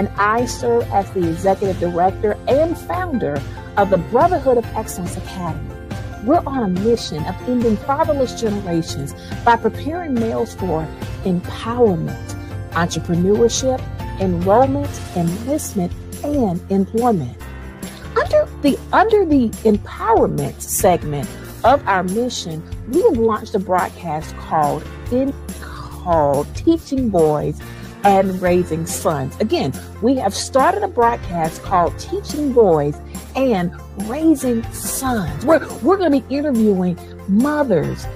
And I serve as the executive director and founder of the Brotherhood of Excellence Academy. We're on a mission of ending fatherless generations by preparing males for empowerment, entrepreneurship, enrollment, enlistment, and employment. Under the under the empowerment segment of our mission, we have launched a broadcast called in called Teaching Boys and Raising Sons. Again, we have started a broadcast called Teaching Boys and Raising Sons. We're, we're going to be interviewing mothers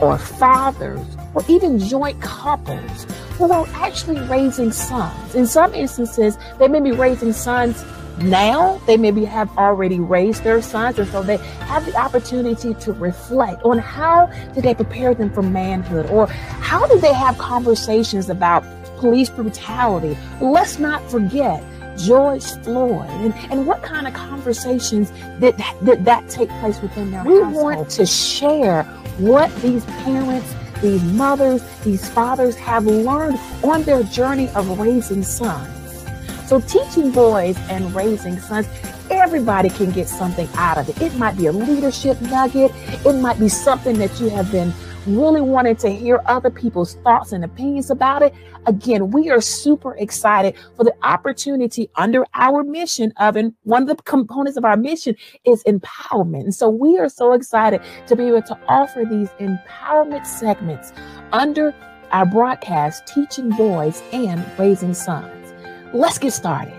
or fathers or even joint couples who are actually raising sons. In some instances, they may be raising sons now they maybe have already raised their sons and so they have the opportunity to reflect on how did they prepare them for manhood or how did they have conversations about police brutality let's not forget George Floyd and, and what kind of conversations did, did that take place within their we household? want to share what these parents these mothers these fathers have learned on their journey of raising sons so teaching boys and raising sons, everybody can get something out of it. It might be a leadership nugget. It might be something that you have been really wanting to hear other people's thoughts and opinions about it. Again, we are super excited for the opportunity under our mission of, and one of the components of our mission is empowerment. And so we are so excited to be able to offer these empowerment segments under our broadcast, Teaching Boys and Raising Sons. Let's get started.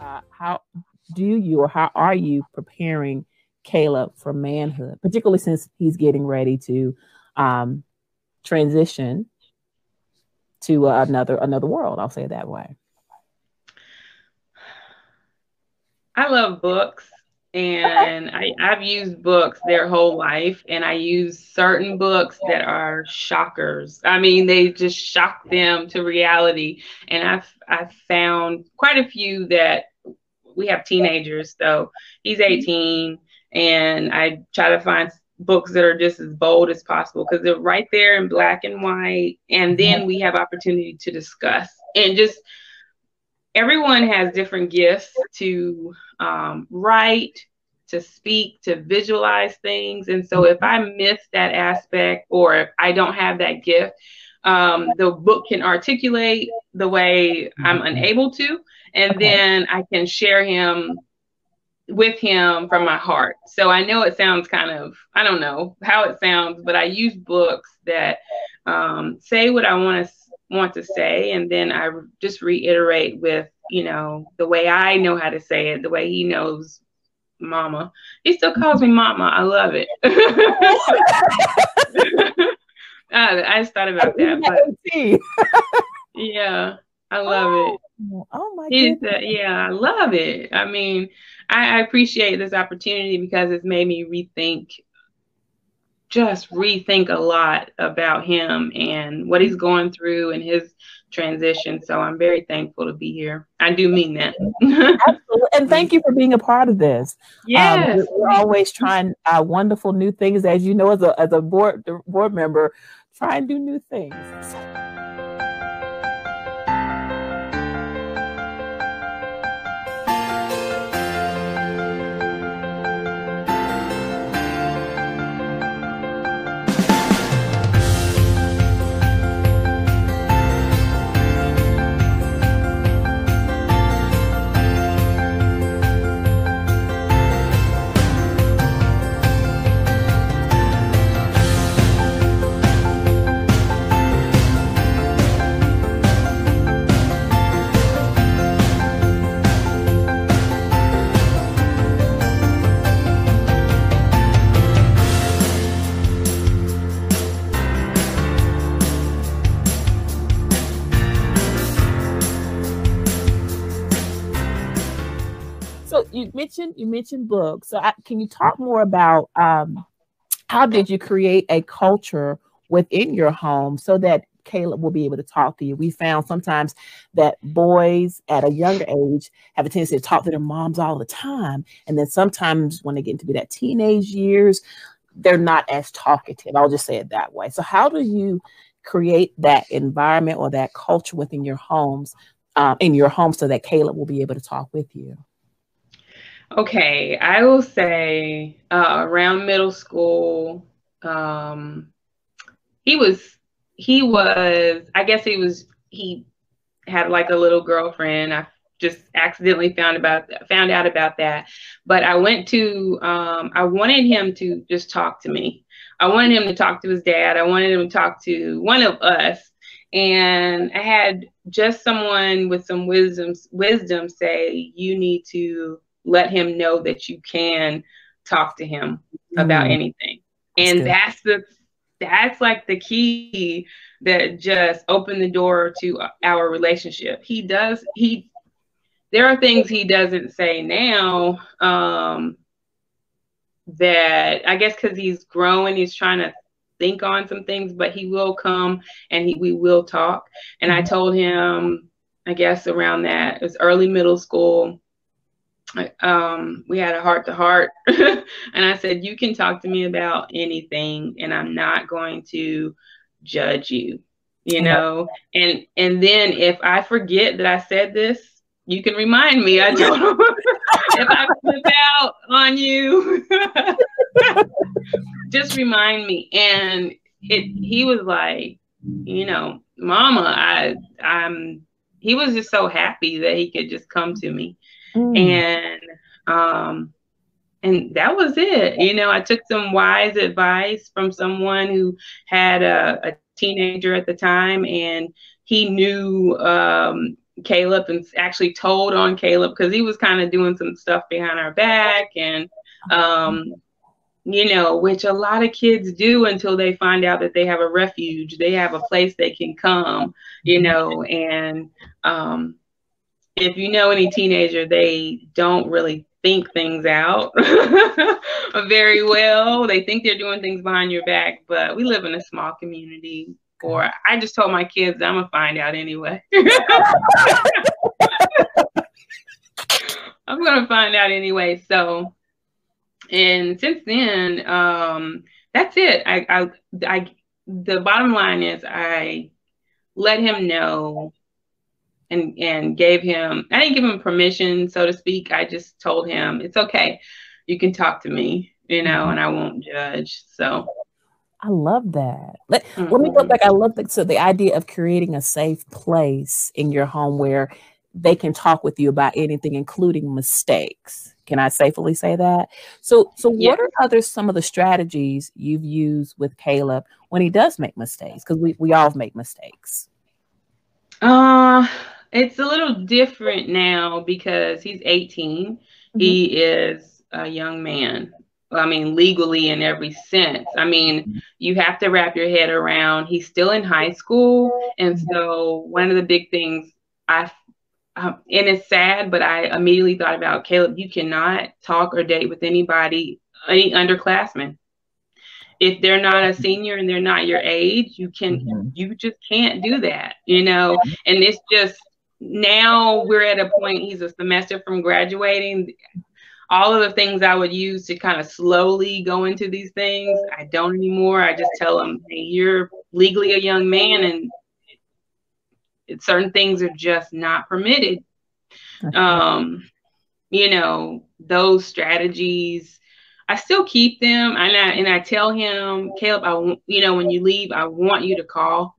Uh, how do you or how are you preparing Caleb for manhood, particularly since he's getting ready to um, transition to uh, another another world. I'll say it that way. I love books and I, I've used books their whole life, and I use certain books that are shockers. I mean, they just shock them to reality. And I've I've found quite a few that we have teenagers. So he's 18, and I try to find books that are just as bold as possible because they're right there in black and white and then we have opportunity to discuss. And just everyone has different gifts to um, write to speak to visualize things. And so if i miss that aspect or if i don't have that gift um, the book can articulate the way i'm unable to and then i can share him with him from my heart. So I know it sounds kind of, I don't know how it sounds, but I use books that um, say what I want to want to say, and then I just reiterate with, you know, the way I know how to say it, the way he knows mama. He still calls me mama. I love it. I, I just thought about that. But yeah, I love oh, it. Oh my god. Yeah, I love it. I mean, I, I appreciate this opportunity because it's made me rethink just rethink a lot about him and what he's going through and his transition. So I'm very thankful to be here. I do mean that. Absolutely. And thank you for being a part of this. Yes. Um, we're always trying uh, wonderful new things, as you know, as a, as a board, board member, try and do new things. Mentioned you mentioned books. So I, can you talk more about um, how did you create a culture within your home so that Caleb will be able to talk to you. We found sometimes that boys at a younger age have a tendency to talk to their moms all the time. And then sometimes when they get into be that teenage years, they're not as talkative. I'll just say it that way. So, how do you create that environment or that culture within your homes, um, in your home, so that Caleb will be able to talk with you? Okay, I will say uh, around middle school, um, he was he was I guess he was he had like a little girlfriend. I just accidentally found about found out about that. But I went to um, I wanted him to just talk to me. I wanted him to talk to his dad. I wanted him to talk to one of us. And I had just someone with some wisdom wisdom say you need to let him know that you can talk to him mm. about anything. That's and good. that's the that's like the key that just opened the door to our relationship. He does he there are things he doesn't say now um, that I guess because he's growing, he's trying to think on some things, but he will come and he, we will talk. And I mm-hmm. told him, I guess around that, it was early middle school. Um, we had a heart to heart, and I said, You can talk to me about anything, and I'm not going to judge you, you know. And and then if I forget that I said this, you can remind me. I don't if I flip out on you. just remind me. And it he was like, you know, mama, I I'm he was just so happy that he could just come to me. Mm. And um and that was it. You know, I took some wise advice from someone who had a, a teenager at the time and he knew um, Caleb and actually told on Caleb because he was kind of doing some stuff behind our back and um, you know, which a lot of kids do until they find out that they have a refuge, they have a place they can come, you know, and um, if you know any teenager, they don't really think things out very well. They think they're doing things behind your back, but we live in a small community or I just told my kids I'm gonna find out anyway. I'm gonna find out anyway. So, and since then, um, that's it. I, I, I, the bottom line is I let him know and and gave him. I didn't give him permission, so to speak. I just told him it's okay. You can talk to me, you know, mm-hmm. and I won't judge. So I love that. Let, mm-hmm. let me go mm-hmm. back. I love that. So the idea of creating a safe place in your home where they can talk with you about anything, including mistakes. Can I safely say that? So, so yeah. what are other some of the strategies you've used with Caleb when he does make mistakes? Because we we all make mistakes. Uh, it's a little different now because he's 18. Mm-hmm. He is a young man. I mean, legally in every sense. I mean, you have to wrap your head around he's still in high school. And so, one of the big things I, um, and it's sad, but I immediately thought about Caleb, you cannot talk or date with anybody, any underclassmen. If they're not a senior and they're not your age, you can, mm-hmm. you just can't do that, you know? And it's just, now we're at a point, he's a semester from graduating all of the things I would use to kind of slowly go into these things, I don't anymore. I just tell him hey, you're legally a young man and it, certain things are just not permitted. Um, you know, those strategies, I still keep them. And I, and I tell him, Caleb, I, you know, when you leave, I want you to call.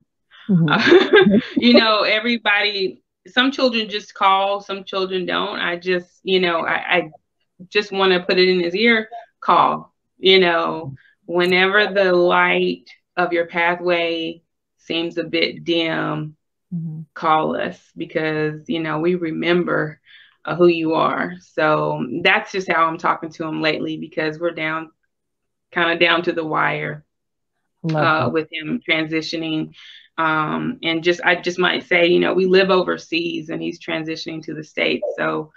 Mm-hmm. you know, everybody, some children just call, some children don't. I just, you know, I, I just want to put it in his ear, call. You know, whenever the light of your pathway seems a bit dim, mm-hmm. call us because, you know, we remember uh, who you are. So that's just how I'm talking to him lately because we're down, kind of down to the wire uh, with him transitioning. Um, and just, I just might say, you know, we live overseas and he's transitioning to the States. So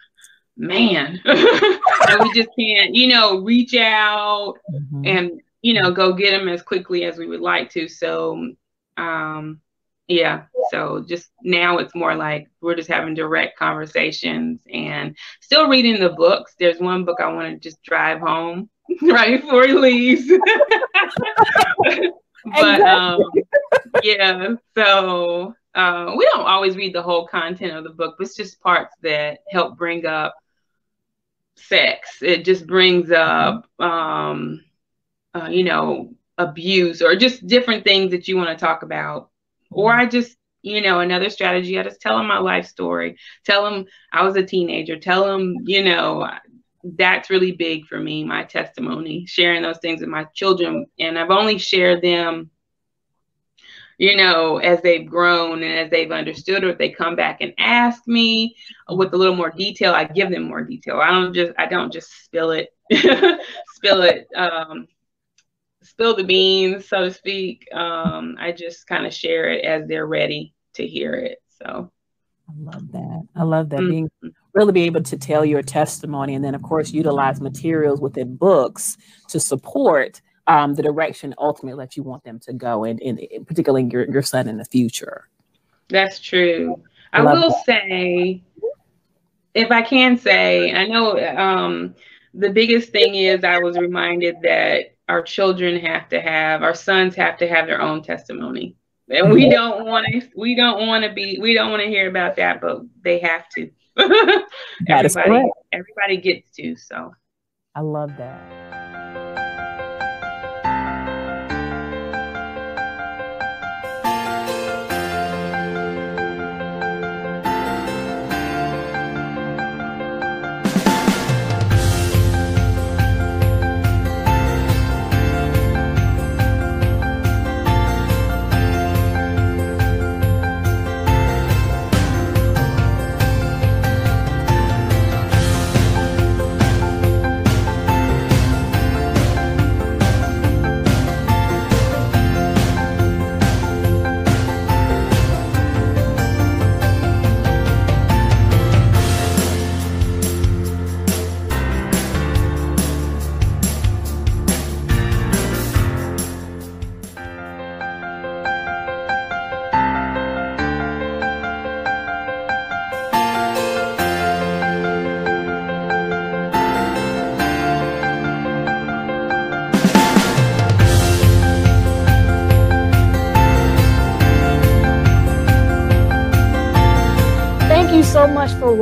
man, we just can't, you know, reach out mm-hmm. and, you know, go get him as quickly as we would like to. So, um, yeah. So just now it's more like we're just having direct conversations and still reading the books. There's one book I want to just drive home right before he leaves. but um, yeah, so uh, we don't always read the whole content of the book, but it's just parts that help bring up sex. It just brings up, um, uh, you know, abuse or just different things that you want to talk about. Or I just, you know, another strategy, I just tell them my life story. Tell them I was a teenager. Tell them, you know, that's really big for me, my testimony, sharing those things with my children. And I've only shared them, you know, as they've grown and as they've understood, or if they come back and ask me with a little more detail, I give them more detail. I don't just I don't just spill it, spill it, um, spill the beans, so to speak. Um, I just kind of share it as they're ready to hear it. So I love that. I love that. Mm-hmm. Being really be able to tell your testimony and then of course utilize materials within books to support um, the direction ultimately that you want them to go and, and particularly your, your son in the future that's true i, I will that. say if i can say i know um, the biggest thing is i was reminded that our children have to have our sons have to have their own testimony and we don't want to we don't want to be we don't want to hear about that but they have to everybody, everybody gets to. So I love that.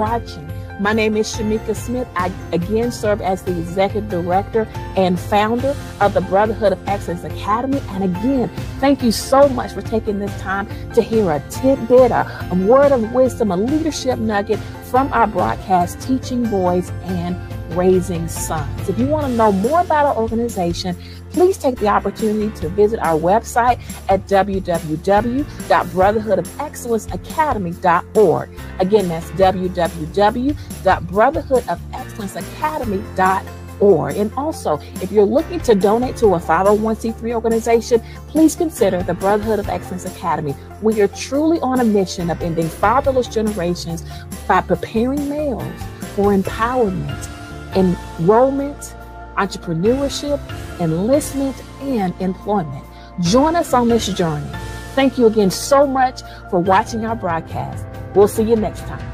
Watching. My name is Shamika Smith. I again serve as the executive director and founder of the Brotherhood of Excellence Academy. And again, thank you so much for taking this time to hear a tidbit, a, a word of wisdom, a leadership nugget from our broadcast, Teaching Boys and Raising Sons. If you want to know more about our organization, please take the opportunity to visit our website at www.brotherhoodofexcellenceacademy.org. Again, that's www.brotherhoodofexcellenceacademy.org. And also, if you're looking to donate to a 501c3 organization, please consider the Brotherhood of Excellence Academy. We are truly on a mission of ending fatherless generations by preparing males for empowerment, enrollment, entrepreneurship, enlistment, and employment. Join us on this journey. Thank you again so much for watching our broadcast. We'll see you next time.